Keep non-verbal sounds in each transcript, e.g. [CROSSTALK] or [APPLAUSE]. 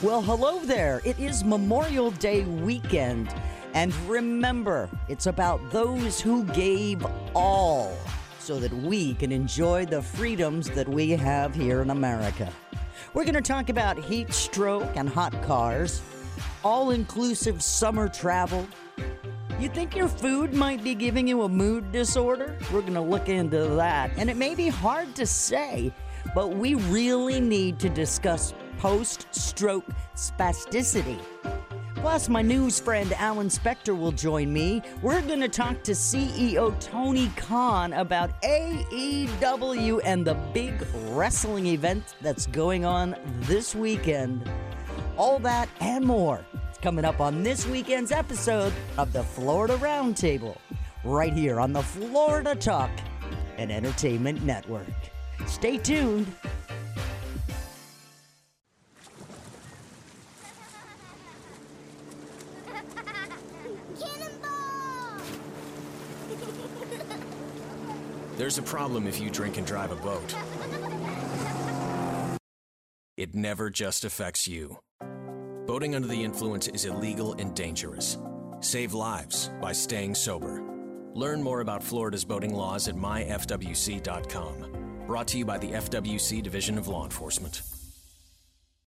Well, hello there. It is Memorial Day weekend. And remember, it's about those who gave all so that we can enjoy the freedoms that we have here in America. We're going to talk about heat stroke and hot cars, all inclusive summer travel. You think your food might be giving you a mood disorder? We're going to look into that. And it may be hard to say, but we really need to discuss post stroke spasticity. Plus, my news friend Alan Spector will join me. We're going to talk to CEO Tony Khan about AEW and the big wrestling event that's going on this weekend. All that and more coming up on this weekend's episode of the Florida Roundtable, right here on the Florida Talk and Entertainment Network. Stay tuned. There's a problem if you drink and drive a boat. It never just affects you. Boating under the influence is illegal and dangerous. Save lives by staying sober. Learn more about Florida's boating laws at myfwc.com. Brought to you by the FWC Division of Law Enforcement.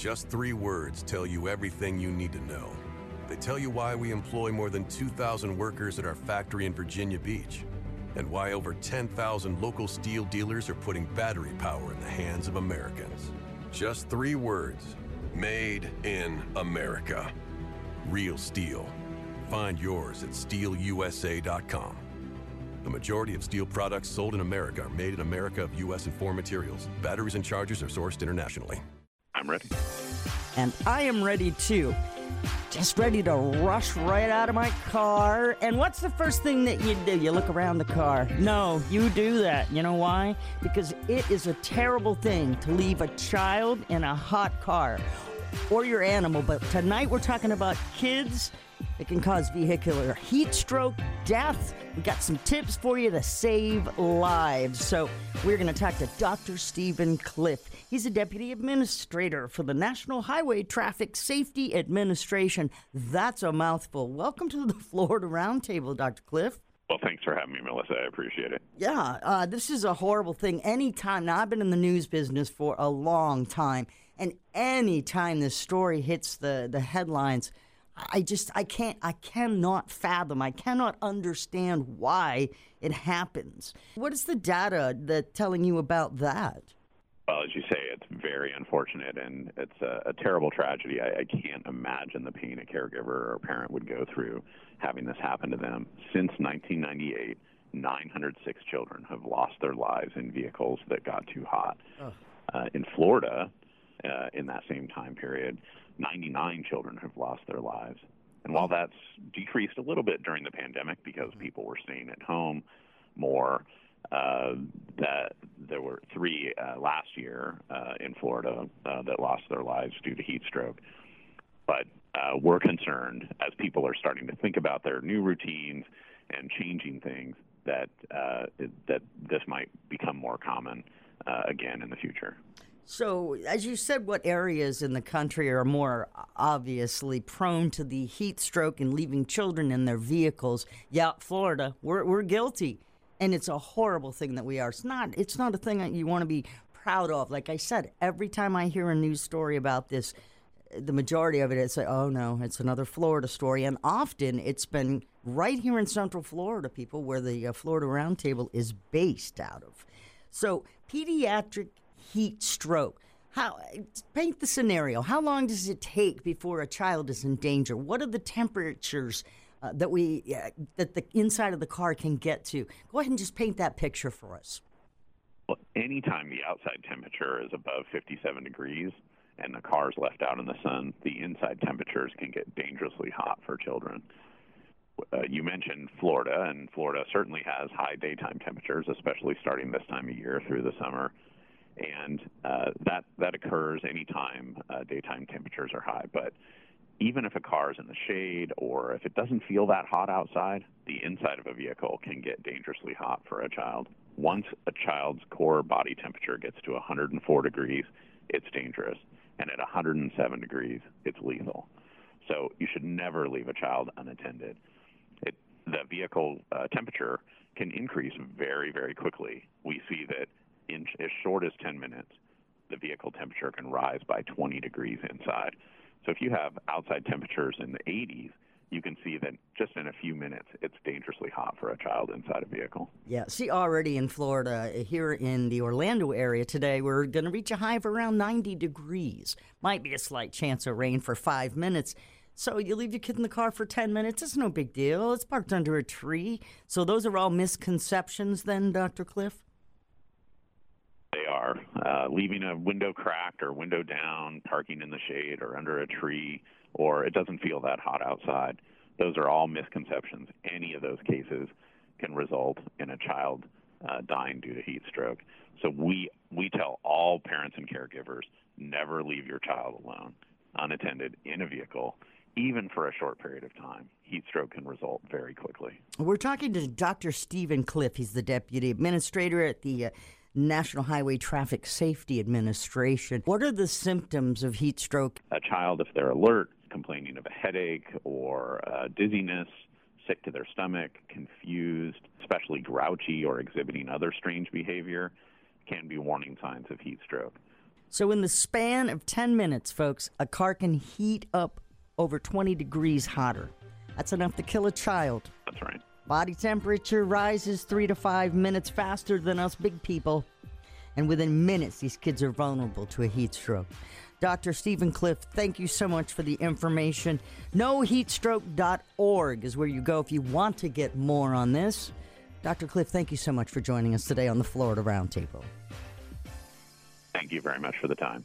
Just three words tell you everything you need to know. They tell you why we employ more than 2,000 workers at our factory in Virginia Beach, and why over 10,000 local STIHL dealers are putting battery power in the hands of Americans. Just three words Made in America. Real STIHL. Find yours at stihlusa.com. The majority of STIHL products sold in America are made in America of U.S. and foreign materials. Batteries and chargers are sourced internationally. I'm ready. And I am ready too. Just ready to rush right out of my car. And what's the first thing that you do? You look around the car. No, you do that. You know why? Because it is a terrible thing to leave a child in a hot car or your animal. But tonight we're talking about kids. It can cause vehicular heat stroke, death. We got some tips for you to save lives. So we're going to talk to Dr. Steven Cliff. He's a deputy administrator for the National Highway Traffic Safety Administration. That's a mouthful. Welcome to the [LAUGHS] Florida Roundtable, Dr. Cliff. Well, thanks for having me, Melissa. I appreciate it. Yeah, uh, this is a horrible thing. Anytime, now I've been in the news business for a long time, and anytime this story hits the, the headlines, I just I can't I cannot fathom I cannot understand why it happens. What is the data that telling you about that? Well, as you say, it's very unfortunate and it's a, a terrible tragedy. I, I can't imagine the pain a caregiver or a parent would go through having this happen to them. Since 1998, 906 children have lost their lives in vehicles that got too hot. Uh, in Florida, uh, in that same time period, 99 children have lost their lives. And while that's decreased a little bit during the pandemic because people were staying at home more, uh, that there were three uh, last year uh, in Florida uh, that lost their lives due to heat stroke. But uh, we're concerned as people are starting to think about their new routines and changing things that uh, that this might become more common uh, again in the future. So, as you said, what areas in the country are more obviously prone to the heat stroke and leaving children in their vehicles? Yeah, Florida, we're, we're guilty. And it's a horrible thing that we are. It's not. It's not a thing that you want to be proud of. Like I said, every time I hear a news story about this, the majority of it is like, oh no, it's another Florida story. And often it's been right here in Central Florida, people, where the uh, Florida Roundtable is based out of. So, pediatric heat stroke. How paint the scenario? How long does it take before a child is in danger? What are the temperatures uh, that we uh, that the inside of the car can get to? Go ahead and just paint that picture for us. Well, anytime the outside temperature is above 57 degrees and the car is left out in the sun, the inside temperatures can get dangerously hot for children. Uh, you mentioned Florida, and Florida certainly has high daytime temperatures, especially starting this time of year through the summer and uh, that that occurs anytime uh, daytime temperatures are high. But even if a car is in the shade or if it doesn't feel that hot outside, the inside of a vehicle can get dangerously hot for a child. Once a child's core body temperature gets to 104 degrees, it's dangerous, and at 107 degrees, it's lethal. So you should never leave a child unattended. It, the vehicle uh, temperature can increase very, very quickly. We see that in as short as 10 minutes, the vehicle temperature can rise by 20 degrees inside. So if you have outside temperatures in the 80s, you can see that just in a few minutes, it's dangerously hot for a child inside a vehicle. Yeah, see, already in Florida, here in the Orlando area today, we're going to reach a high of around 90 degrees. Might be a slight chance of rain for five minutes. So you leave your kid in the car for 10 minutes, it's no big deal. It's parked under a tree. So those are all misconceptions, then, Dr. Cliff? They are. Uh, leaving a window cracked or window down, parking in the shade or under a tree, or it doesn't feel that hot outside. Those are all misconceptions. Any of those cases can result in a child uh, dying due to heat stroke. So we we tell all parents and caregivers never leave your child alone, unattended in a vehicle, even for a short period of time. Heat stroke can result very quickly. We're talking to Dr. Steven Cliff. He's the deputy administrator at the uh, National Highway Traffic Safety Administration. What are the symptoms of heat stroke? A child, if they're alert, complaining of a headache or uh, dizziness, sick to their stomach, confused, especially grouchy or exhibiting other strange behavior, can be warning signs of heat stroke. So, in the span of 10 minutes, folks, a car can heat up over 20 degrees hotter. That's enough to kill a child. That's right. Body temperature rises three to five minutes faster than us big people. And within minutes, these kids are vulnerable to a heat stroke. Dr. Steven Cliff, thank you so much for the information. NoHeatstroke.org is where you go if you want to get more on this. Dr. Cliff, thank you so much for joining us today on the Florida Roundtable. Thank you very much for the time.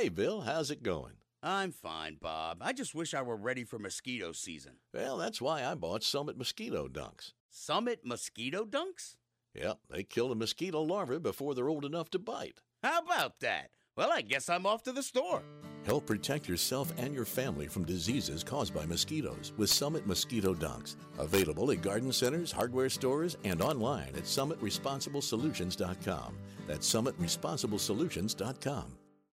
Hey, Bill, how's it going? I'm fine, Bob. I just wish I were ready for mosquito season. Well, that's why I bought Summit Mosquito Dunks. Summit Mosquito Dunks? Yep, they kill the mosquito larvae before they're old enough to bite. How about that? Well, I guess I'm off to the store. Help protect yourself and your family from diseases caused by mosquitoes with Summit Mosquito Dunks. Available at garden centers, hardware stores, and online at summitresponsiblesolutions.com. That's summitresponsiblesolutions.com.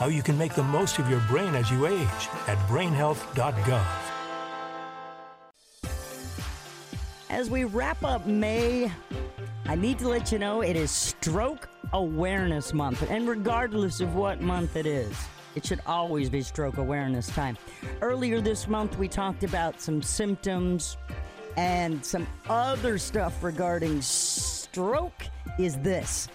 how you can make the most of your brain as you age at brainhealth.gov. As we wrap up May, I need to let you know it is Stroke Awareness Month. And regardless of what month it is, it should always be stroke awareness time. Earlier this month, we talked about some symptoms and some other stuff regarding stroke. Is this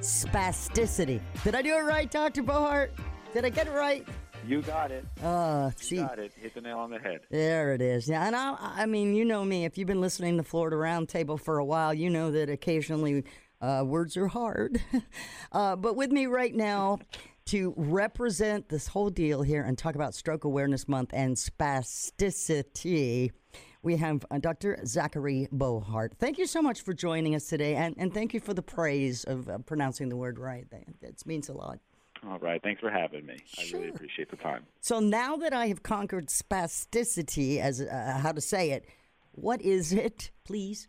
spasticity? Did I do it right, Dr. Bohart? Did I get it right? You got it. Uh, see. You got it. Hit the nail on the head. There it is. Yeah, and I, I mean, you know me. If you've been listening to Florida Roundtable for a while, you know that occasionally uh, words are hard. [LAUGHS] uh, but with me right now to represent this whole deal here and talk about Stroke Awareness Month and spasticity, we have uh, Dr. Zachary Bohart. Thank you so much for joining us today, and, and thank you for the praise of uh, pronouncing the word right. That, that means a lot. All right. Thanks for having me. Sure. I really appreciate the time. So now that I have conquered spasticity, as uh, how to say it, what is it, please?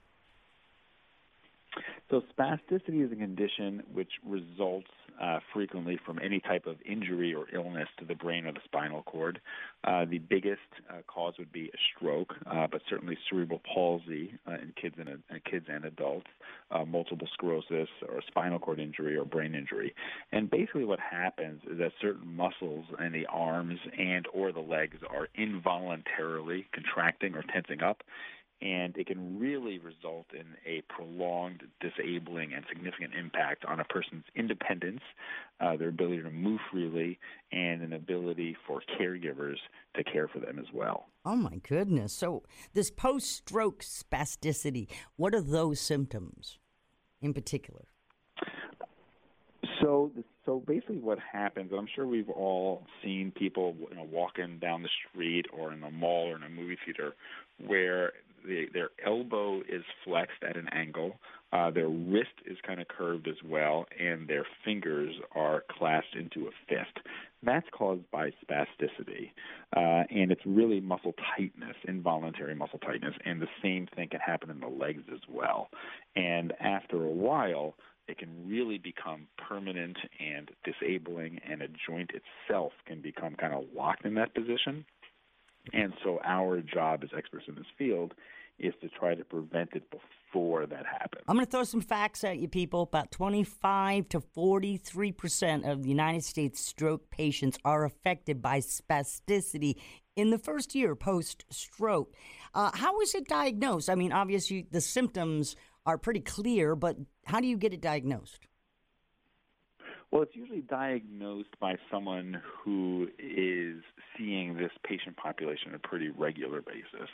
So spasticity is a condition which results uh, frequently from any type of injury or illness to the brain or the spinal cord. Uh, the biggest uh, cause would be a stroke, uh, but certainly cerebral palsy uh, in kids and uh, kids and adults, multiple sclerosis, or spinal cord injury or brain injury. And basically, what happens is that certain muscles in the arms and or the legs are involuntarily contracting or tensing up, and it can really result in a prolonged, disabling, and significant impact on a person's independence, uh, their ability to move freely, and an ability for caregivers to care for them as well. Oh my goodness! So this post-stroke spasticity, what are those symptoms, in particular? So, so basically, what happens? I'm sure we've all seen people, you know, walking down the street or in a mall or in a movie theater, where the, their elbow is flexed at an angle, uh, their wrist is kind of curved as well, and their fingers are clasped into a fist. That's caused by spasticity, uh, and it's really muscle tightness, involuntary muscle tightness, and the same thing can happen in the legs as well. And after a while, it can really become permanent and disabling, and a joint itself can become kind of locked in that position. And so our job as experts in this field is to try to prevent it before that happens. I'm going to throw some facts at you, people. About 25 to 43 percent of the United States stroke patients are affected by spasticity in the first year post stroke. Uh, how is it diagnosed? I mean, obviously, the symptoms are pretty clear, but how do you get it diagnosed? Well, it's usually diagnosed by someone who is seeing this patient population on a pretty regular basis.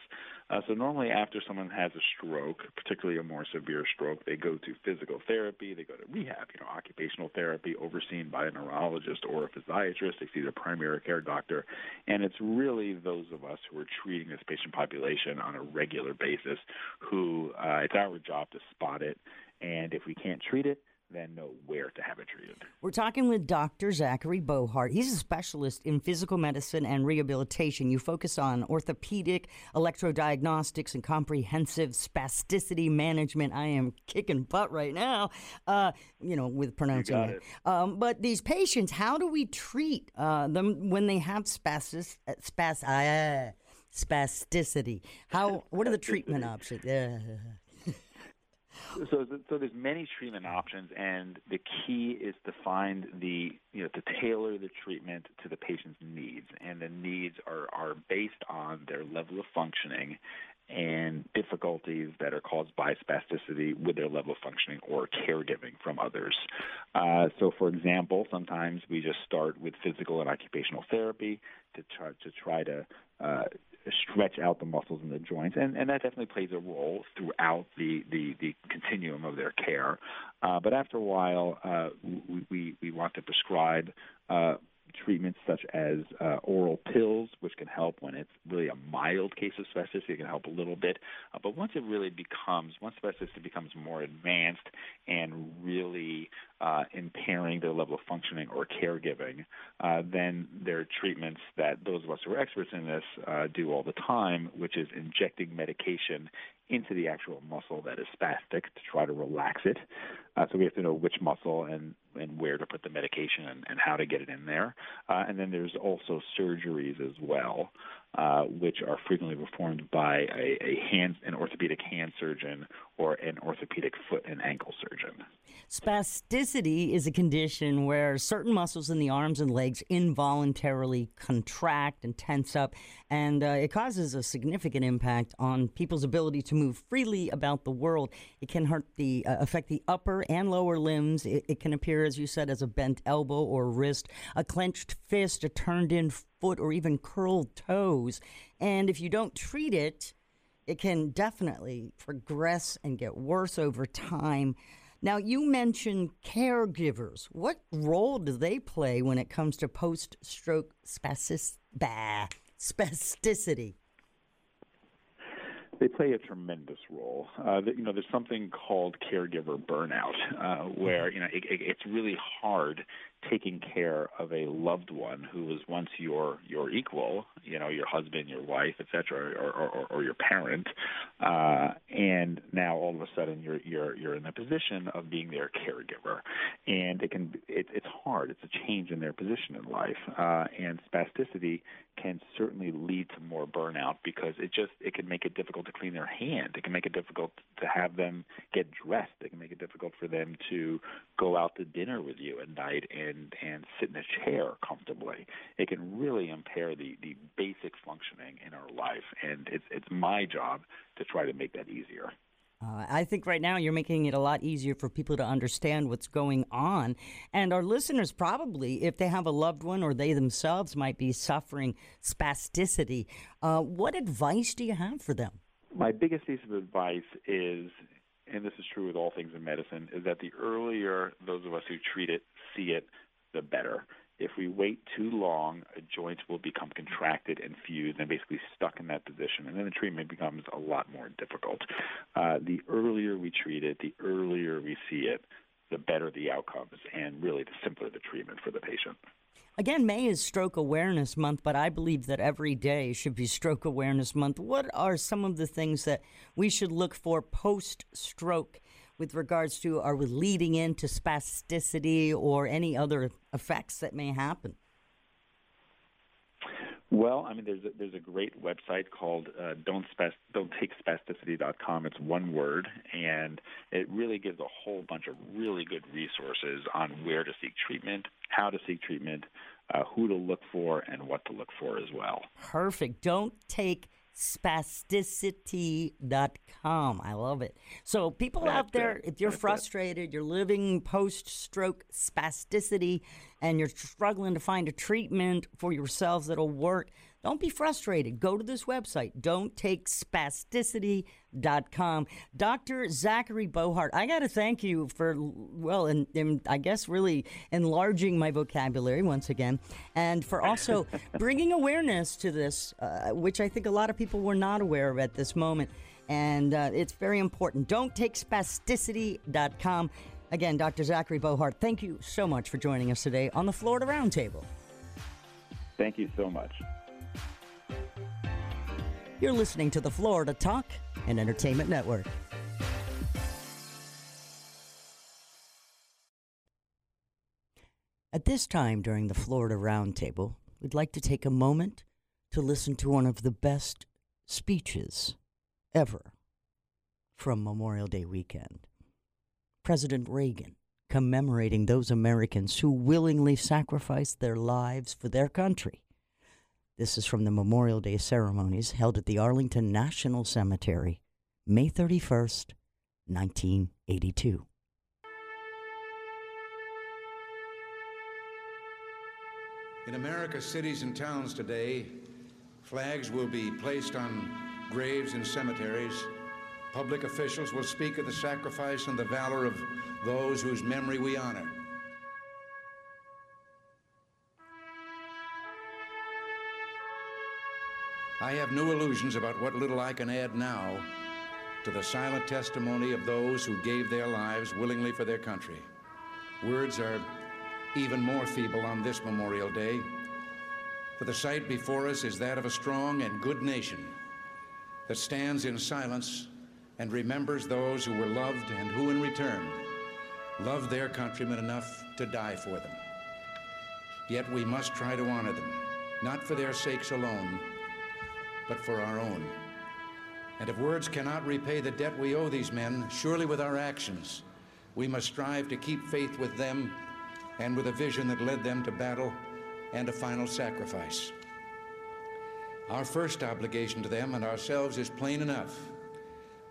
Uh, so normally, after someone has a stroke, particularly a more severe stroke, they go to physical therapy, they go to rehab, you know, occupational therapy, overseen by a neurologist or a physiatrist. They see their primary care doctor, and it's really those of us who are treating this patient population on a regular basis who uh, it's our job to spot it, and if we can't treat it then know where to have it treated. We're talking with Dr. Zachary Bohart. He's a specialist in physical medicine and rehabilitation. You focus on orthopedic, electrodiagnostics, and comprehensive spasticity management. I am kicking butt right now, uh, you know, with pronouncing it. it. Um, but these patients, how do we treat uh, them when they have spastic, spas, uh, spasticity? How? What are the treatment [LAUGHS] options? So, so there's many treatment options, and the key is to find the you know to tailor the treatment to the patient's needs, and the needs are are based on their level of functioning and difficulties that are caused by spasticity with their level of functioning or caregiving from others. Uh, so, for example, sometimes we just start with physical and occupational therapy to try to try to uh, stretch out the muscles in the joints, and, and that definitely plays a role throughout the, the, the continuum of their care. Uh, but after a while, uh, we, we, we want to prescribe uh, treatments such as uh, oral pills, which can help when it's really a mild case of spasticity. It can help a little bit, uh, but once it really becomes, once spasticity becomes more advanced and really uh, impairing their level of functioning or caregiving, uh, then there are treatments that those of us who are experts in this uh, do all the time, which is injecting medication into the actual muscle that is spastic to try to relax it. Uh, so we have to know which muscle and, and where to put the medication and, and how to get it in there. Uh, and then there's also surgeries as well. uh, which are frequently performed by a, a hand, an orthopedic hand surgeon or an orthopedic foot and ankle surgeon. Spasticity is a condition where certain muscles in the arms and legs involuntarily contract and tense up, and uh, it causes a significant impact on people's ability to move freely about the world. It can hurt the uh, affect the upper and lower limbs. It, it can appear, as you said, as a bent elbow or wrist, a clenched fist, a turned-in foot, or even curled toes. And if you don't treat it, it can definitely progress and get worse over time. Now, you mentioned caregivers. What role do they play when it comes to post stroke spasticity? They play a tremendous role. Uh, you know, there's something called caregiver burnout, uh, where you know it, it, it's really hard taking care of a loved one who was once your your equal, you know, your husband, your wife, etc., or, or, or your parent, uh, and now all of a sudden you're you're you're in the position of being their caregiver, and it can it, it's hard. It's a change in their position in life, uh, and spasticity can certainly lead to more burnout because it just it can make it difficult to clean their hand. It can make it difficult to have them get dressed. It can make it difficult for them to go out to dinner with you at night and and sit in a chair comfortably. It can really impair the the basic functioning in our life, and it's it's my job to try to make that easier. Uh, I think right now you're making it a lot easier for people to understand what's going on. And our listeners probably, if they have a loved one or they themselves might be suffering spasticity, uh, what advice do you have for them? My biggest piece of advice is, and this is true with all things in medicine, is that the earlier those of us who treat it see it, the better. If we wait too long, a joint will become contracted and fused and basically stuck in that position, and then the treatment becomes a lot more difficult. Uh, the earlier we treat it, the earlier we see it, the better the outcomes, and really the simpler the treatment for the patient. Again, May is Stroke Awareness Month, but I believe that every day should be Stroke Awareness Month. What are some of the things that we should look for post stroke with regards to are we leading into spasticity or any other effects that may happen? Well, I mean, there's a, there's a great website called uh, don't take spasticity.com. It's one word, and it really gives a whole bunch of really good resources on where to seek treatment, how to seek treatment, uh, who to look for, and what to look for as well. Perfect. Don't take spasticity.com. I love it. So, people That's out there, it. if you're That's frustrated, it. you're living post stroke spasticity, and you're struggling to find a treatment for yourselves that'll work, don't be frustrated. Go to this website, don'ttakespasticity.com. Dr. Zachary Bohart, I got to thank you for, well, and, and, I guess really enlarging my vocabulary once again, and for also [LAUGHS] bringing awareness to this, uh, which I think a lot of people were not aware of at this moment. And uh, it's very important. Don'ttakespasticity.com. Again, Dr. Zachary Bohart, thank you so much for joining us today on the Florida Roundtable. Thank you so much. You're listening to the Florida Talk and Entertainment Network. At this time during the Florida Roundtable, we'd like to take a moment to listen to one of the best speeches ever from Memorial Day weekend. President Reagan commemorating those Americans who willingly sacrificed their lives for their country this is from the Memorial Day ceremonies held at the Arlington National Cemetery, May 31st, 1982. In America's cities and towns today, flags will be placed on graves and cemeteries. Public officials will speak of the sacrifice and the valor of those whose memory we honor. I have no illusions about what little I can add now to the silent testimony of those who gave their lives willingly for their country. Words are even more feeble on this Memorial Day, for the sight before us is that of a strong and good nation that stands in silence and remembers those who were loved and who, in return, loved their countrymen enough to die for them. Yet we must try to honor them, not for their sakes alone, but for our own. And if words cannot repay the debt we owe these men, surely with our actions, we must strive to keep faith with them and with a vision that led them to battle and a final sacrifice. Our first obligation to them and ourselves is plain enough.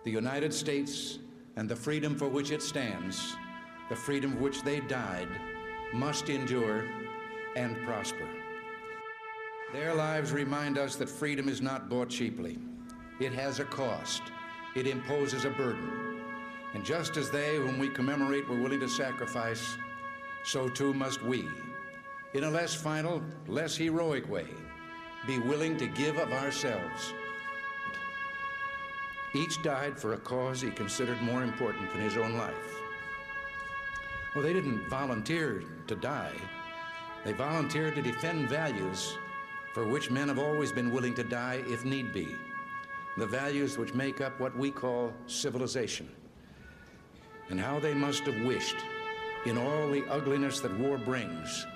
The United States and the freedom for which it stands, the freedom for which they died, must endure and prosper. Their lives remind us that freedom is not bought cheaply. It has a cost. It imposes a burden. And just as they, whom we commemorate, were willing to sacrifice, so too must we, in a less final, less heroic way, be willing to give of ourselves. Each died for a cause he considered more important than his own life. Well, they didn't volunteer to die. They volunteered to defend values for which men have always been willing to die if need be. The values which make up what we call civilization. And how they must have wished, in all the ugliness that war brings,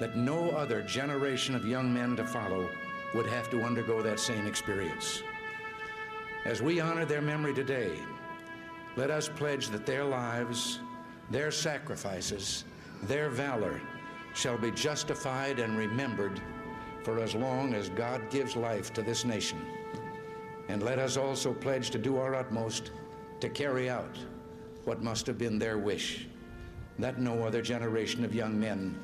that no other generation of young men to follow would have to undergo that same experience. As we honor their memory today, let us pledge that their lives, their sacrifices, their valor shall be justified and remembered for as long as God gives life to this nation. And let us also pledge to do our utmost to carry out what must have been their wish that no other generation of young men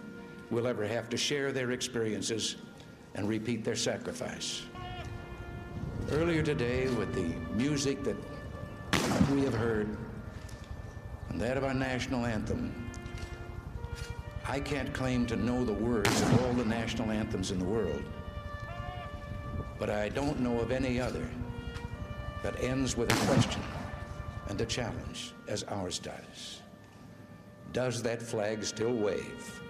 will ever have to share their experiences and repeat their sacrifice. Earlier today, with the music that we have heard and that of our national anthem, I can't claim to know the words of all the national anthems in the world, but I don't know of any other that ends with a question and a challenge as ours does. Does that flag still wave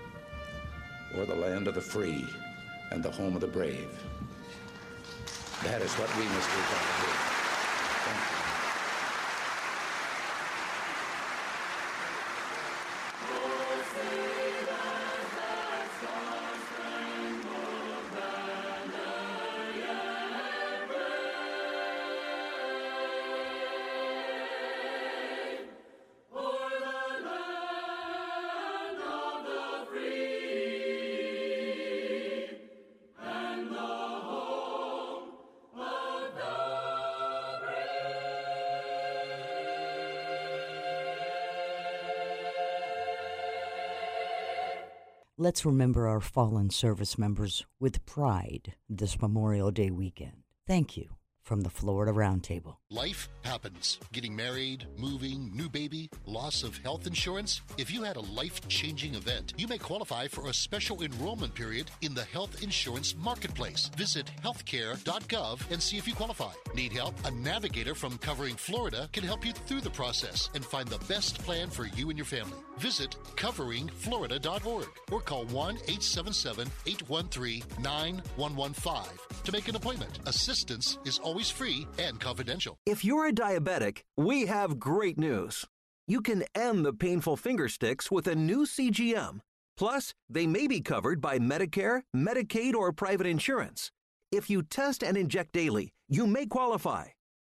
Or the land of the free and the home of the brave? That is what we must do. Let's remember our fallen service members with pride this Memorial Day weekend. Thank you from the Florida Roundtable. Life happens. Getting married, moving, new baby, loss of health insurance. If you had a life changing event, you may qualify for a special enrollment period in the health insurance marketplace. Visit healthcare.gov and see if you qualify. Need help? A navigator from Covering Florida can help you through the process and find the best plan for you and your family. Visit coveringflorida.org or call 1 877 813 9115 to make an appointment. Assistance is always free and confidential. If you're a diabetic, we have great news. You can end the painful finger sticks with a new CGM. Plus, they may be covered by Medicare, Medicaid, or private insurance. If you test and inject daily, you may qualify.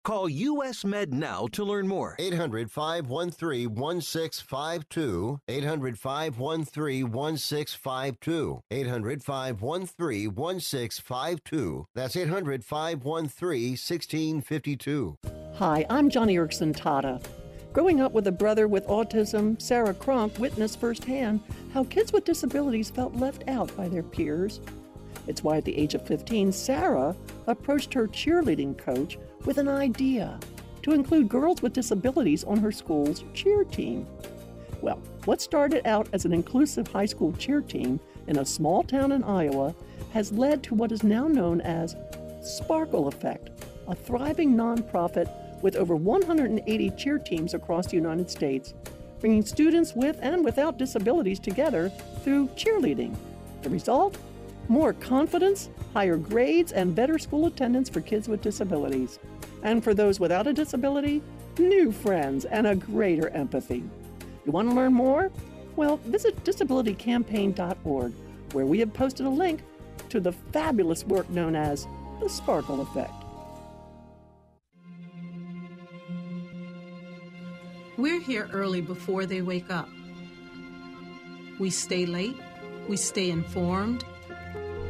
Call US Med now to learn more. 800 513 1652. 800 513 1652. 800 513 1652. That's 800 513 1652. Hi, I'm Joni Eareckson Tada. Growing up with a brother with autism, Sarah Cronk witnessed firsthand how kids with disabilities felt left out by their peers. It's why at the age of 15, Sarah approached her cheerleading coach with an idea to include girls with disabilities on her school's cheer team. Well, what started out as an inclusive high school cheer team in a small town in Iowa has led to what is now known as Sparkle Effect, a thriving nonprofit with over 180 cheer teams across the United States, bringing students with and without disabilities together through cheerleading. The result? More confidence, higher grades, and better school attendance for kids with disabilities. And for those without a disability, new friends and a greater empathy. You want to learn more? Well, visit disabilitycampaign.org, where we have posted a link to the fabulous work known as the sparkle effect. We're here early before they wake up. We stay late, we stay informed,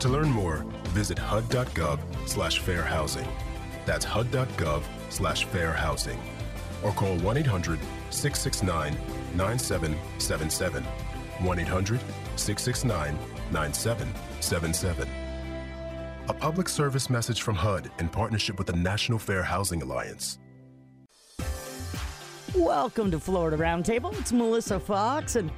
To learn more, visit hud.gov slash fair housing. That's hud.gov slash fair housing. Or call 1 800 669 9777. 1 800 669 9777. A public service message from HUD in partnership with the National Fair Housing Alliance. Welcome to Florida Roundtable. It's Melissa Fox. And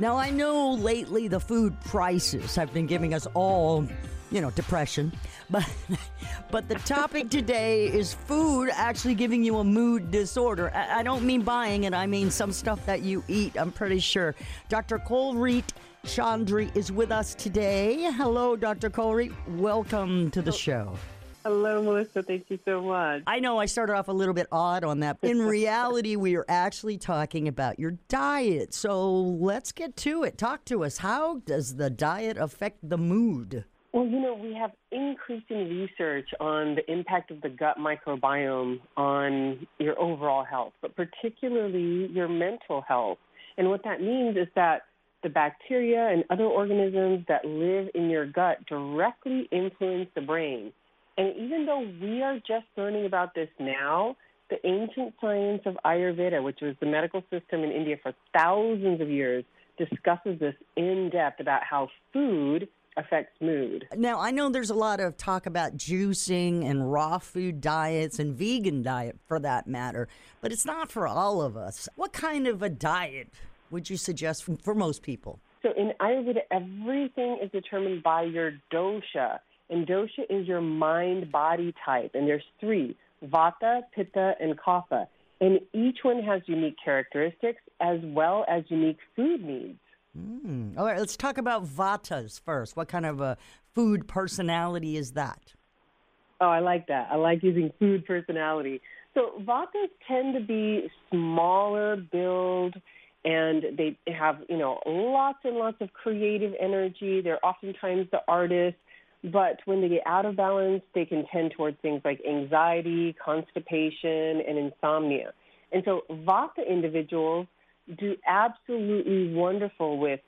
now I know lately the food prices have been giving us all, you know, depression. But [LAUGHS] but the topic [LAUGHS] today is food actually giving you a mood disorder. I, I don't mean buying it, I mean some stuff that you eat, I'm pretty sure. Dr. Kulreet Chaudhary is with us today. Hello, Dr. Kulreet. Welcome to the show. Hello, Melissa. Thank you so much. I know I started off a little bit odd on that. In [LAUGHS] reality, we are actually talking about your diet. So let's get to it. Talk to us. How does the diet affect the mood? Well, you know, we have increasing research on the impact of the gut microbiome on your overall health, but particularly your mental health. And what that means is that the bacteria and other organisms that live in your gut directly influence the brain. And even though we are just learning about this now, the ancient science of Ayurveda, which was the medical system in India for thousands of years, discusses this in depth about how food affects mood. Now, I know there's a lot of talk about juicing and raw food diets and vegan diet for that matter, but it's not for all of us. What kind of a diet would you suggest for, for most people? So in Ayurveda, everything is determined by your dosha. And dosha is your mind body type. And there's three Vata, Pitta, and Kapha. And each one has unique characteristics as well as unique food needs. Mm. All right, let's talk about Vatas first. What kind of a food personality is that? Oh, I like that. I like using food personality. So Vatas tend to be smaller build and they have, you know, lots and lots of creative energy. They're oftentimes the artists, but when they get out of balance, they can tend towards things like anxiety, constipation, and insomnia. And so Vata individuals do absolutely wonderful with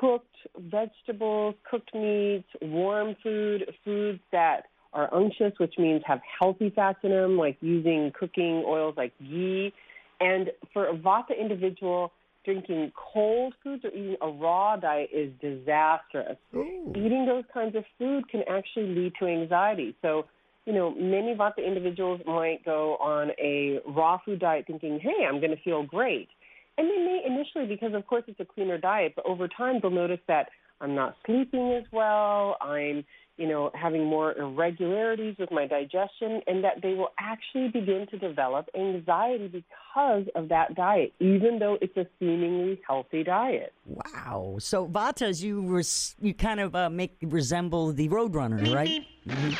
cooked vegetables, cooked meats, warm food, foods that are unctuous, which means have healthy fats in them, like using cooking oils like ghee. And for a Vata individual, drinking cold foods or eating a raw diet is disastrous. Ooh. Eating those kinds of food can actually lead to anxiety. So, you know, many Vata individuals might go on a raw food diet thinking, hey, I'm going to feel great. And they may initially, because of course it's a cleaner diet, but over time they'll notice that I'm not sleeping as well, I'm, you know, having more irregularities with my digestion, and that they will actually begin to develop anxiety because of that diet, even though it's a seemingly healthy diet. Wow. So Vatas, you res- you kind of uh, make resemble the Roadrunner, right? Mm-hmm.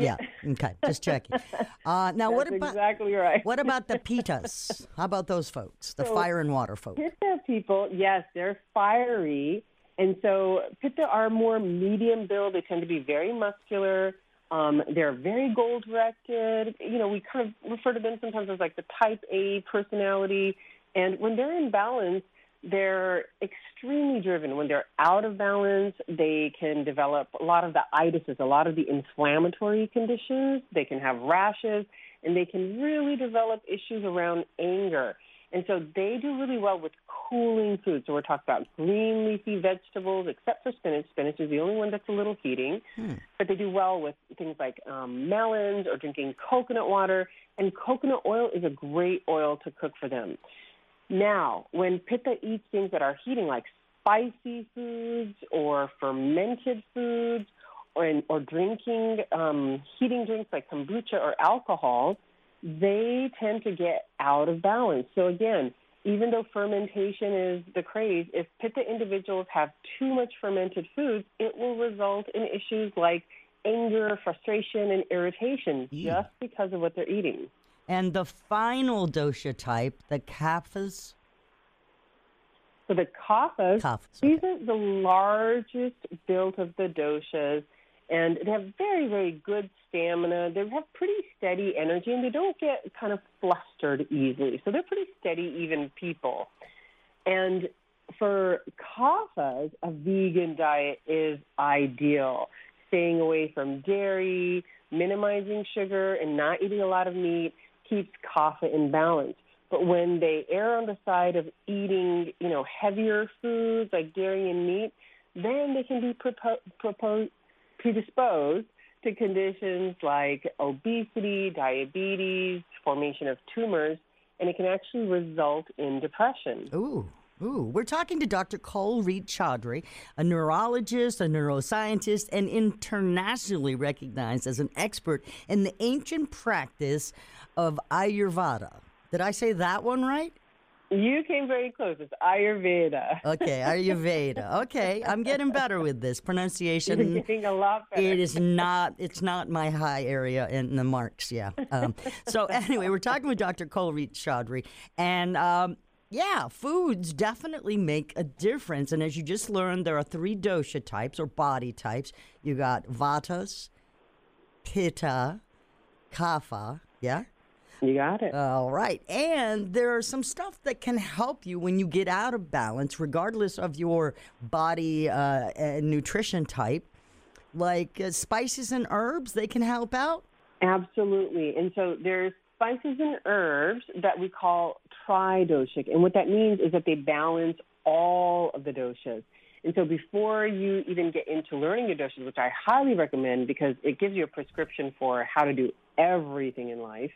Yeah. Okay. Just checking. Uh, now, [LAUGHS] what about exactly right? what about the pitas? How about those folks, the So- fire and water folks? Pitta people, yes, they're fiery. And so Pitta are more medium build. They tend to be very muscular. Um, they're very goal directed. You know, we kind of refer to them sometimes as like the type A personality. And when they're in balance, they're extremely driven. When they're out of balance, they can develop a lot of the itises, a lot of the inflammatory conditions. They can have rashes, and they can really develop issues around anger. And so they do really well with cooling foods. So we're talking about green leafy vegetables, except for spinach. Spinach is the only one that's a little heating. But they do well with things like um, melons or drinking coconut water. And coconut oil is a great oil to cook for them. Now, when Pitta eats things that are heating, like spicy foods or fermented foods, or, or drinking um, heating drinks like kombucha or alcohol, they tend to get out of balance. So again, even though fermentation is the craze, if Pitta individuals have too much fermented foods, it will result in issues like anger, frustration, and irritation just because of what they're eating. And the final dosha type, the kaphas. So the kaphas, Kaphas, these are the largest built of the doshas, and they have very, very good stamina. They have pretty steady energy, and they don't get kind of flustered easily. So they're pretty steady, even people. And for kaphas, a vegan diet is ideal. Staying away from dairy, minimizing sugar, and not eating a lot of meat keeps kapha in balance. But when they err on the side of eating, you know, heavier foods like dairy and meat, then they can be propo- propo- predisposed to conditions like obesity, diabetes, formation of tumors, and it can actually result in depression. Ooh. Ooh, we're talking to Dr. Kulreet Chaudhary, a neurologist, a neuroscientist, and internationally recognized as an expert in the ancient practice of Ayurveda. Did I say that one right? You came very close. It's Ayurveda. [LAUGHS] Okay, Ayurveda. Okay, I'm getting better with this pronunciation. You're getting a lot better. It is not. It's not my high area in the marks. Yeah. Um, so [LAUGHS] anyway, we're talking with Dr. Kulreet Chaudhary, and um, yeah, foods definitely make a difference. And as you just learned, there are three dosha types or body types. You got vatas, pitta, kapha. Yeah. You got it. All right. And there are some stuff that can help you when you get out of balance, regardless of your body uh, and nutrition type, like uh, spices and herbs, they can help out. Absolutely. And so there's spices and herbs that we call tridoshic. And what that means is that they balance all of the doshas. And so before you even get into learning your doshas, which I highly recommend because it gives you a prescription for how to do everything in life.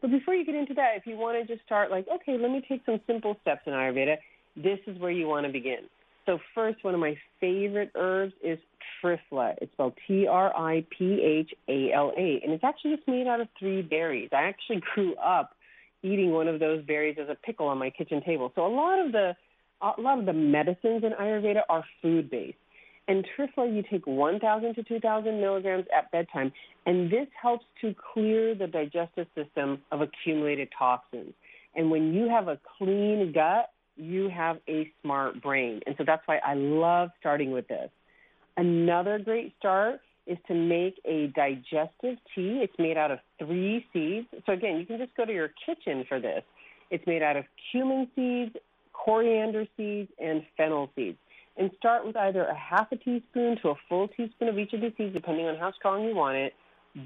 But before you get into that, if you want to just start like, okay, let me take some simple steps in Ayurveda, this is where you want to begin. So first, one of my favorite herbs is triphala. It's spelled T-R-I-P-H-A-L-A, and it's actually just made out of three berries. I actually [LAUGHS] grew up eating one of those berries as a pickle on my kitchen table. So a lot of the a lot of the medicines in Ayurveda are food based. And triphala, you take 1,000 to 2,000 milligrams at bedtime, and this helps to clear the digestive system of accumulated toxins. And when you have a clean gut, you have a smart brain. And so that's why I love starting with this. Another great start is to make a digestive tea. It's made out of three seeds. So again, you can just go to your kitchen for this. It's made out of cumin seeds, coriander seeds, and fennel seeds and start with either a half a teaspoon to a full teaspoon of each of the seeds, depending on how strong you want it.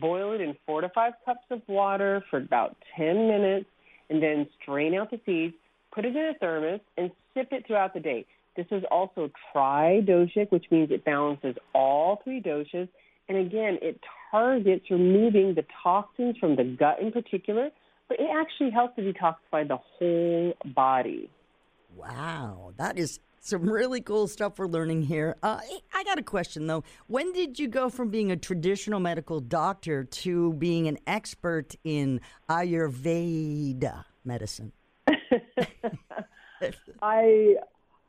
Boil it in four to five cups of water for about 10 minutes, and then strain out the seeds, put it in a thermos, and sip it throughout the day. This is also tridoshic, which means it balances all three doshas. And again, it targets removing the toxins from the gut in particular, but it actually helps to detoxify the whole body. Wow, that is some really cool stuff we're learning here. Uh, I got a question though. When did you go from being a traditional medical doctor to being an expert in Ayurveda medicine? [LAUGHS] I,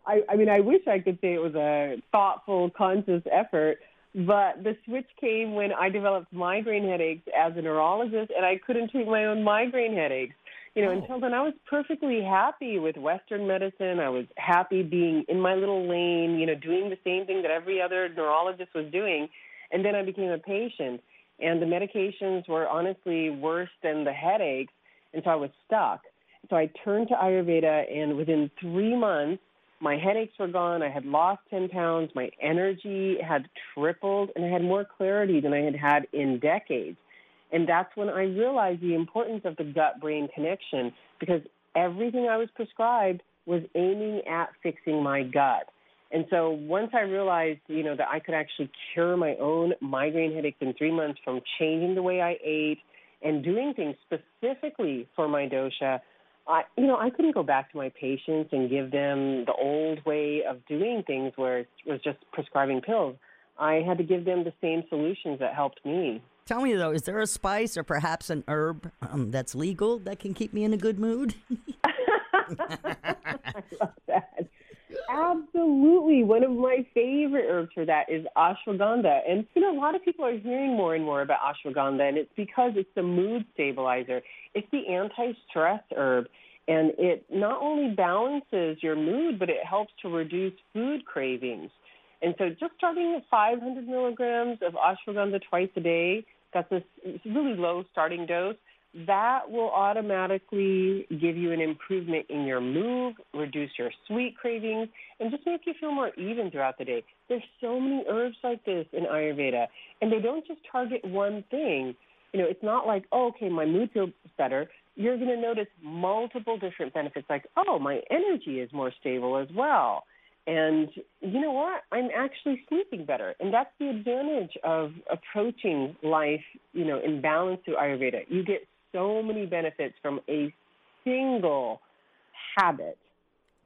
I, I mean, I wish I could say it was a thoughtful, conscious effort. But the switch came when I developed migraine headaches as a neurologist, and I couldn't treat my own migraine headaches. You know, Oh. until then, I was perfectly happy with Western medicine. I was happy being in my little lane, you know, doing the same thing that every other neurologist was doing. And then I became a patient, and the medications were honestly worse than the headaches, and so I was stuck. So I turned to Ayurveda, and within three months, my headaches were gone. I had lost 10 pounds. My energy had tripled, and I had more clarity than I had had in decades. And that's when I realized the importance of the gut brain connection because everything I was prescribed was aiming at fixing my gut. And so once I realized, you know, that I could actually cure my own migraine headaches in three months from changing the way I ate and doing things specifically for my dosha, I, you know, I couldn't go back to my patients and give them the old way of doing things where it was just prescribing pills. I had to give them the same solutions that helped me. Tell me though, is there a spice or perhaps an herb um, that's legal that can keep me in a good mood? [LAUGHS] [LAUGHS] I love that. Absolutely. One of my favorite herbs for that is ashwagandha. And, you know, a lot of people are hearing more and more about ashwagandha, and it's because it's the mood stabilizer. It's the anti stress herb, and it not only balances your mood, but it helps to reduce food cravings. And so just starting at 500 milligrams of ashwagandha twice a day, that's a really low starting dose, that will automatically give you an improvement in your mood, reduce your sweet cravings, and just make you feel more even throughout the day. There's so many herbs like this in Ayurveda, and they don't just target one thing. You know, it's not like, oh, okay, my mood feels better. You're going to notice multiple different benefits, like, oh, my energy is more stable as well. And you know what? I'm actually sleeping better. And that's the advantage of approaching life, you know, in balance through Ayurveda. You get so many benefits from a single habit.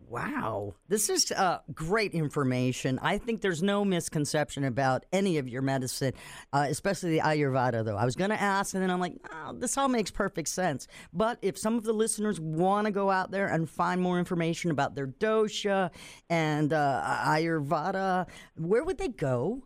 Wow. This is uh, great information. I think there's no misconception about any of your medicine, uh, especially the Ayurveda, though. I was going to ask, and then I'm like, oh, this all makes perfect sense. But if some of the listeners want to go out there and find more information about their dosha and uh, Ayurveda, where would they go?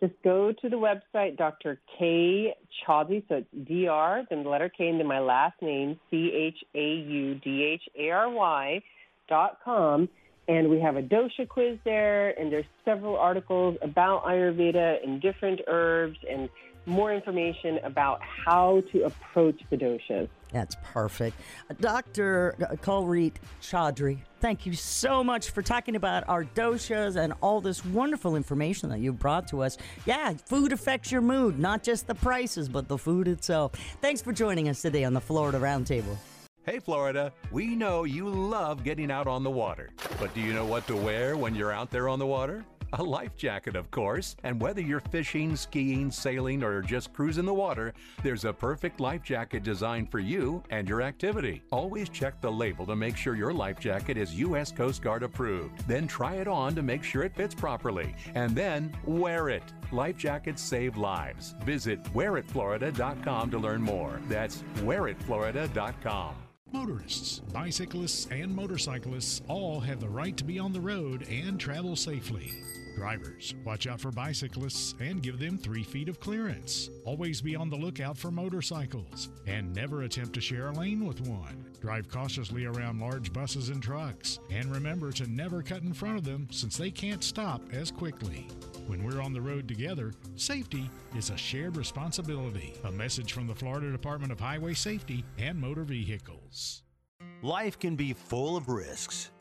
Just go to the website, Dr. K Chaudhary, so it's DR, then the letter K, and then my last name, C H A U D H A R Y dot com. And we have a dosha quiz there, and there's several articles about Ayurveda and different herbs, and more information about how to approach the doshas. That's perfect. Uh, Dr. Kulreet Chaudhary, thank you so much for talking about our doshas and all this wonderful information that you brought to us. Yeah, food affects your mood, not just the prices, but the food itself. Thanks for joining us today on the Florida Roundtable. Hey, Florida, we know you love getting out on the water. But do you know what to wear when you're out there on the water? A life jacket, of course. And whether you're fishing, skiing, sailing, or just cruising the water, there's a perfect life jacket designed for you and your activity. Always check the label to make sure your life jacket is U.S. Coast Guard approved. Then try it on to make sure it fits properly. And then wear it. Life jackets save lives. Visit wearitflorida.com to learn more. That's wearitflorida.com. Motorists, bicyclists, and motorcyclists all have the right to be on the road and travel safely. Drivers, watch out for bicyclists and give them three feet of clearance. Always be on the lookout for motorcycles and never attempt to share a lane with one. Drive cautiously around large buses and trucks and remember to never cut in front of them since they can't stop as quickly. When we're on the road together, safety is a shared responsibility. A message from the Florida Department of Highway Safety and Motor Vehicles. Life can be full of risks.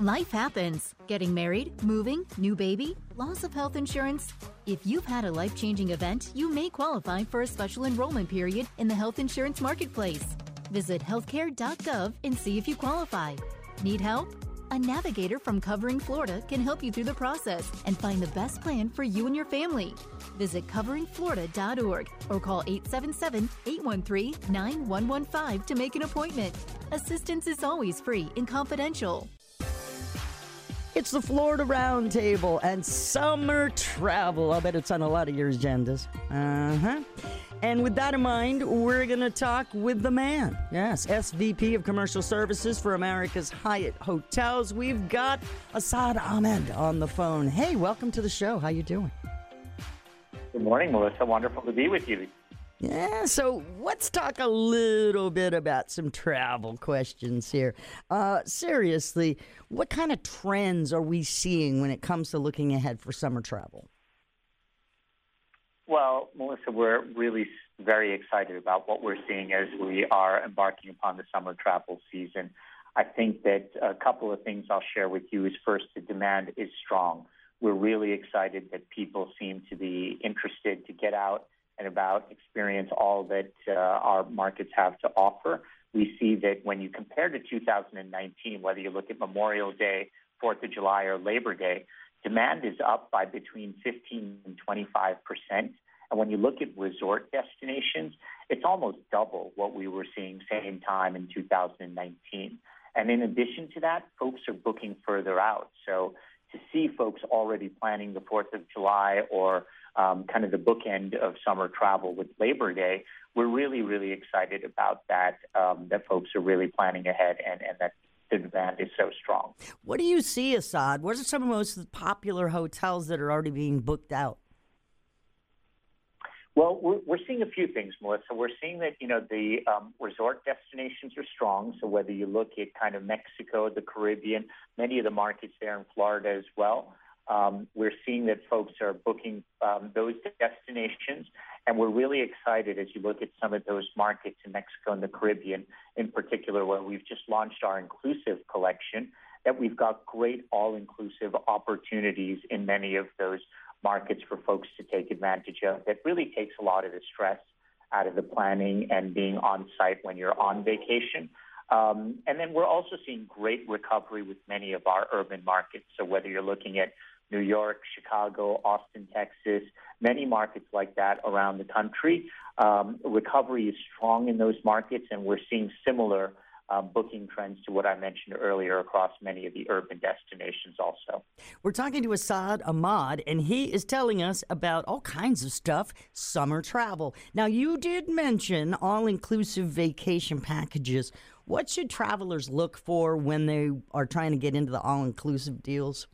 Life happens. Getting married, moving, new baby, loss of health insurance. If you've had a life changing event, you may qualify for a special enrollment period in the health insurance marketplace. Visit healthcare.gov and see if you qualify. Need help? A navigator from Covering Florida can help you through the process and find the best plan for you and your family. Visit coveringflorida.org or call 877 813 9115 to make an appointment. Assistance is always free and confidential. It's the Florida Roundtable and summer travel. I bet it's on a lot of your agendas. Uh huh. And with that in mind, we're going to talk with the man. Yes, SVP of Commercial Services for America's Hyatt Hotels. We've got Asad Ahmed on the phone. Hey, welcome to the show. How you doing? Good morning, Melissa. Wonderful to be with you. Yeah, so let's talk a little bit about some travel questions here. Uh, seriously, what kind of trends are we seeing when it comes to looking ahead for summer travel? Well, Melissa, we're really very excited about what we're seeing as we are embarking upon the summer travel season. I think that a couple of things I'll share with you is first, the demand is strong. We're really excited that people seem to be interested to get out and about, experience all that uh, our markets have to offer. We see that when you compare to 2019, whether you look at Memorial Day, Fourth of July, or Labor Day, demand is up by between 15 and 25 percent. And when you look at resort destinations, it's almost double what we were seeing same time in 2019. And in addition to that, folks are booking further out. So to see folks already planning the 4th of July or um, kind of the bookend of summer travel with Labor Day, we're really, really excited about that, um, that folks are really planning ahead and, and that the demand is so strong. What do you see, Assad? What are some of the most popular hotels that are already being booked out? Well, we're, we're seeing a few things, Melissa. We're seeing that, you know, the um, resort destinations are strong. So whether you look at kind of Mexico, the Caribbean, many of the markets there in Florida as well, um, we're seeing that folks are booking um, those destinations. And we're really excited as you look at some of those markets in Mexico and the Caribbean in particular, where we've just launched our inclusive collection, that we've got great all inclusive opportunities in many of those markets for folks to take advantage of that really takes a lot of the stress out of the planning and being on site when you're on vacation. Um, and then we're also seeing great recovery with many of our urban markets. So whether you're looking at New York, Chicago, Austin, Texas, many markets like that around the country, um, recovery is strong in those markets, and we're seeing similar um, booking trends to what I mentioned earlier across many of the urban destinations also. We're talking to Assad Ahmad, and he is telling us about all kinds of stuff, summer travel. Now, you did mention all inclusive vacation packages. What should travelers look for when they are trying to get into the all inclusive deals?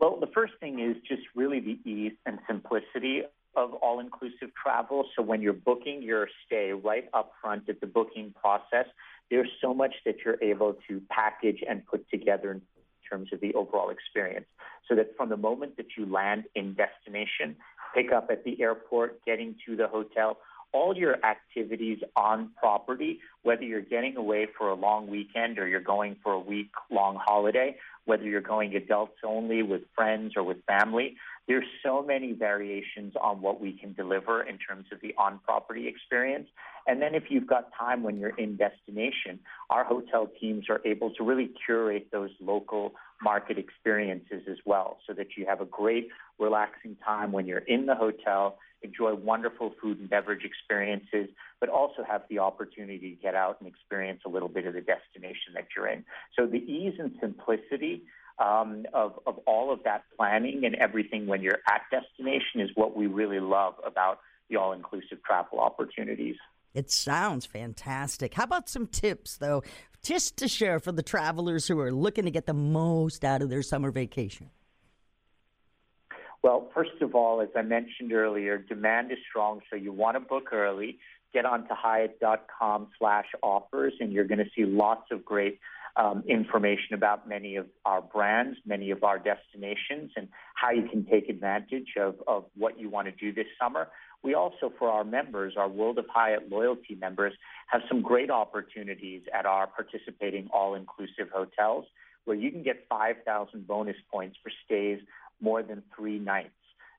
Well, the first thing is just really the ease and simplicity of all inclusive travel. So when you're booking your stay right up front at the booking process, there's so much that you're able to package and put together in terms of the overall experience. So that from the moment that you land in destination, pick up at the airport, getting to the hotel, all your activities on property, whether you're getting away for a long weekend or you're going for a week long holiday, whether you're going adults only with friends or with family, there's so many variations on what we can deliver in terms of the on property experience. And then if you've got time when you're in destination, our hotel teams are able to really curate those local market experiences as well so that you have a great relaxing time when you're in the hotel, enjoy wonderful food and beverage experiences, but also have the opportunity to get out and experience a little bit of the destination that you're in. So the ease and simplicity um, of, of all of that planning and everything when you're at destination is what we really love about the all inclusive travel opportunities. It sounds fantastic. How about some tips, though, just to share for the travelers who are looking to get the most out of their summer vacation? Well, first of all, as I mentioned earlier, demand is strong, so you want to book early. Get onto Hyatt.com slash offers, and you're going to see lots of great um, information about many of our brands, many of our destinations, and how you can take advantage of, of what you want to do this summer. We also, for our members, our World of Hyatt loyalty members, have some great opportunities at our participating all inclusive hotels where you can get 5,000 bonus points for stays more than three nights.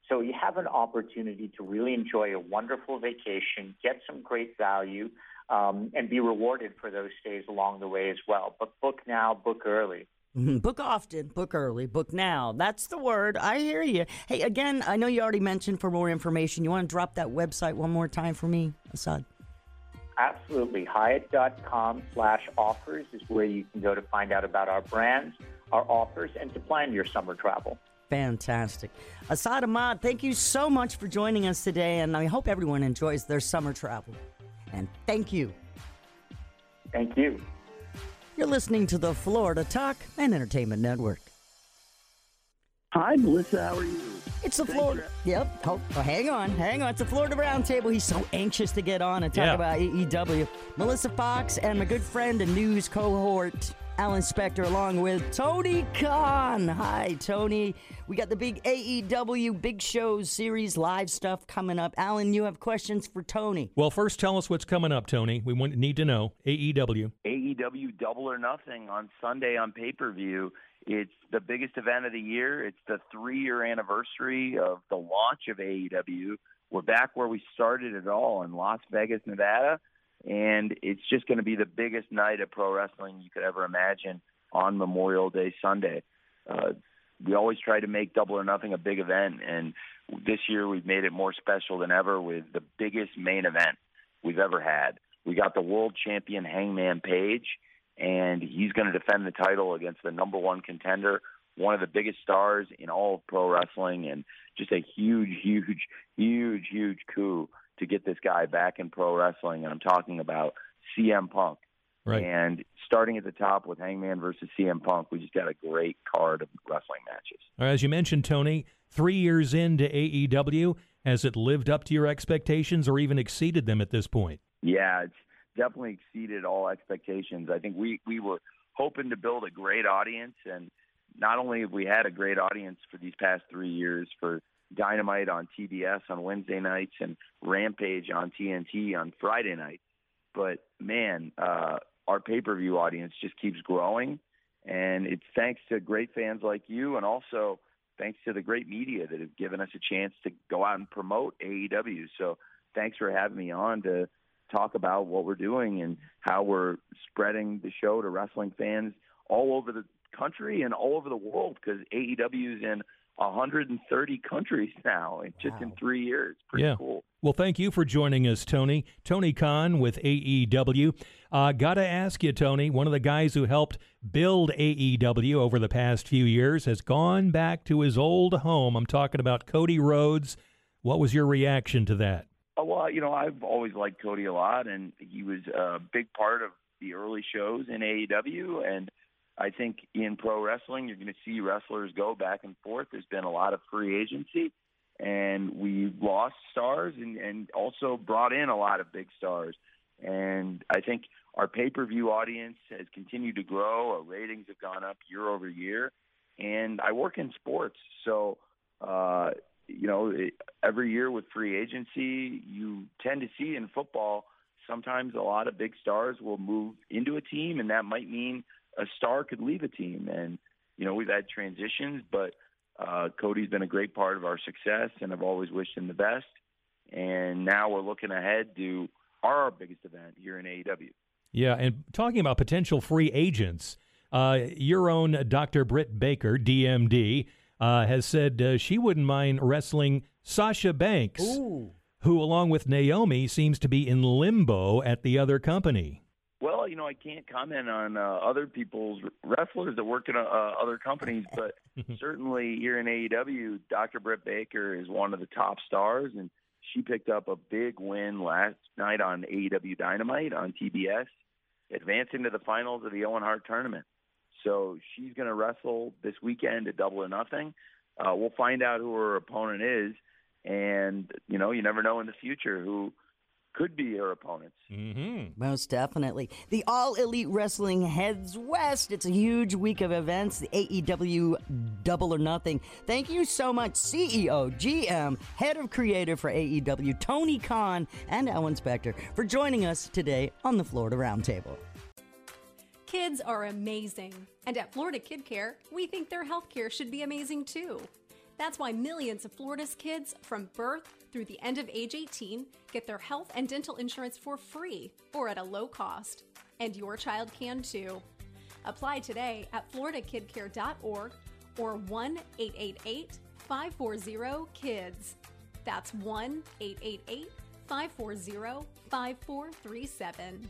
So you have an opportunity to really enjoy a wonderful vacation, get some great value, um, and be rewarded for those stays along the way as well. But book now, book early. [LAUGHS] Book often, book early, book now. That's the word. I hear you. Hey, again, I know you already mentioned for more information. You want to drop that website one more time for me, Assad? Absolutely. Hyatt.com slash offers is where you can go to find out about our brands, our offers, and to plan your summer travel. Fantastic. Assad Ahmad, thank you so much for joining us today, and I hope everyone enjoys their summer travel. And thank you. Thank you. You're listening to the Florida Talk and Entertainment Network. Hi, Melissa. How are you? It's the Florida. Yep. Oh, oh, hang on, hang on. It's the Florida Roundtable. He's so anxious to get on and talk Yeah. about AEW. Melissa Fox and my good friend and news cohort, Alan Spector, along with Tony Khan. Hi, Tony. We got the big AEW Big Shows series live stuff coming up. Alan, you have questions for Tony. Well, first, tell us what's coming up, Tony. We want, need to know. AEW. AEW Double or Nothing on Sunday on pay per view. It's the biggest event of the year. It's the three year anniversary of the launch of AEW. We're back where we started it all in Las Vegas, Nevada. And it's just going to be the biggest night of pro wrestling you could ever imagine on Memorial Day Sunday. Uh, we always try to make Double or Nothing a big event. And this year we've made it more special than ever with the biggest main event we've ever had. We got the world champion Hangman Page, and he's going to defend the title against the number one contender, one of the biggest stars in all of pro wrestling, and just a huge, huge, huge, huge coup to get this guy back in pro wrestling. And I'm talking about CM Punk. Right. And starting at the top with Hangman versus CM Punk, we just got a great card of wrestling matches. As you mentioned, Tony, three years into AEW, has it lived up to your expectations or even exceeded them at this point? Yeah, it's definitely exceeded all expectations. I think we we were hoping to build a great audience, and not only have we had a great audience for these past three years for Dynamite on TBS on Wednesday nights and Rampage on TNT on Friday nights, but man, uh, our pay per view audience just keeps growing, and it's thanks to great fans like you, and also thanks to the great media that have given us a chance to go out and promote AEW. So thanks for having me on to talk about what we're doing and how we're spreading the show to wrestling fans all over the country and all over the world because AEW is in 130 countries [LAUGHS] now, in just in three years. Pretty yeah. cool. Well, thank you for joining us, Tony. Tony Khan with AEW. Uh, Got to ask you, Tony, one of the guys who helped build AEW over the past few years has gone back to his old home. I'm talking about Cody Rhodes. What was your reaction to that? Well, you know, I've always liked Cody a lot, and he was a big part of the early shows in AEW. And I think in pro wrestling, you're going to see wrestlers go back and forth. There's been a lot of free agency, and we lost stars and, and also brought in a lot of big stars. And I think our pay per view audience has continued to grow. Our ratings have gone up year over year. And I work in sports, so uh, you know, every year with free agency, you tend to see in football sometimes a lot of big stars will move into a team, and that might mean a star could leave a team. And you know, we've had transitions, but uh, Cody's been a great part of our success, and I've always wished him the best. And now we're looking ahead to our biggest event here in AEW. Yeah, and talking about potential free agents, uh, your own Dr. Britt Baker, DMD, uh, has said uh, she wouldn't mind wrestling Sasha Banks, who, along with Naomi, seems to be in limbo at the other company. Well, you know, I can't comment on uh, other people's wrestlers that work in uh, other companies, but [LAUGHS] certainly here in AEW, Dr. Britt Baker is one of the top stars, and she picked up a big win last night on AEW Dynamite on TBS, advancing to the finals of the Owen Hart tournament. So she's going to wrestle this weekend at Double or Nothing. Uh, we'll find out who her opponent is, and you know, you never know in the future who could be her opponents. Mm-hmm. Most definitely. The All Elite Wrestling heads west. It's a huge week of events, the AEW Double or Nothing. Thank you so much, CEO, GM, Head of Creative for AEW, Tony Khan, and Ellen Spector, for joining us today on the Florida Roundtable. Kids are amazing. And at Florida Kid Care, we think their health care should be amazing too. That's why millions of Florida's kids from birth through the end of age 18 get their health and dental insurance for free or at a low cost. And your child can too. Apply today at floridakidcare.org or 1 888 540 KIDS. That's 1 888 540 5437.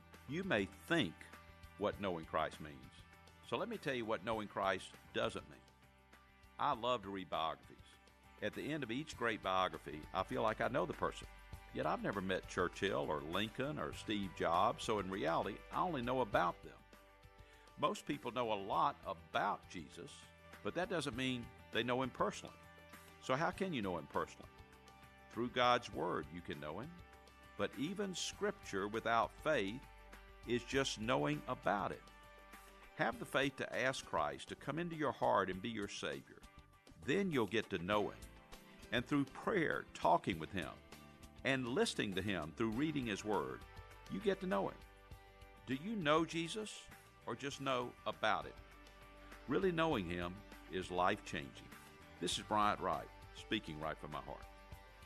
You may think what knowing Christ means. So let me tell you what knowing Christ doesn't mean. I love to read biographies. At the end of each great biography, I feel like I know the person. Yet I've never met Churchill or Lincoln or Steve Jobs, so in reality, I only know about them. Most people know a lot about Jesus, but that doesn't mean they know him personally. So, how can you know him personally? Through God's Word, you can know him. But even Scripture without faith is just knowing about it. Have the faith to ask Christ to come into your heart and be your Savior. Then you'll get to know Him. And through prayer, talking with Him, and listening to Him through reading His Word, you get to know Him. Do you know Jesus or just know about it? Really knowing Him is life changing. This is Bryant Wright, speaking right from my heart.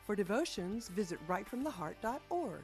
For devotions, visit rightfromtheheart.org.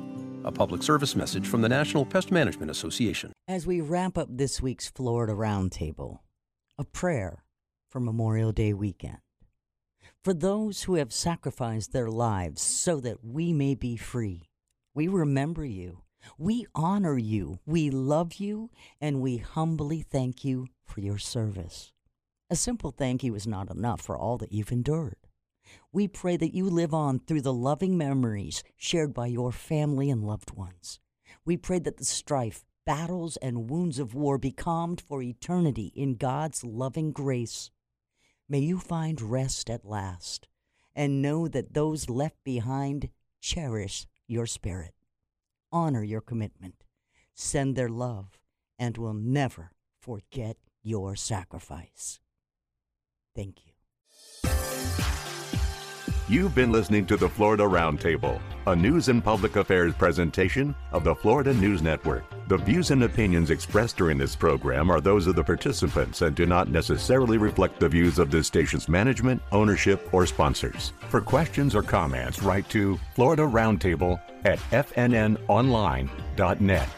A public service message from the National Pest Management Association. As we wrap up this week's Florida Roundtable, a prayer for Memorial Day weekend. For those who have sacrificed their lives so that we may be free, we remember you. We honor you. We love you. And we humbly thank you for your service. A simple thank you is not enough for all that you've endured. We pray that you live on through the loving memories shared by your family and loved ones. We pray that the strife, battles, and wounds of war be calmed for eternity in God's loving grace. May you find rest at last and know that those left behind cherish your spirit, honor your commitment, send their love, and will never forget your sacrifice. Thank you. You've been listening to the Florida Roundtable, a news and public affairs presentation of the Florida News Network. The views and opinions expressed during this program are those of the participants and do not necessarily reflect the views of this station's management, ownership, or sponsors. For questions or comments, write to Florida Roundtable at fnnonline.net.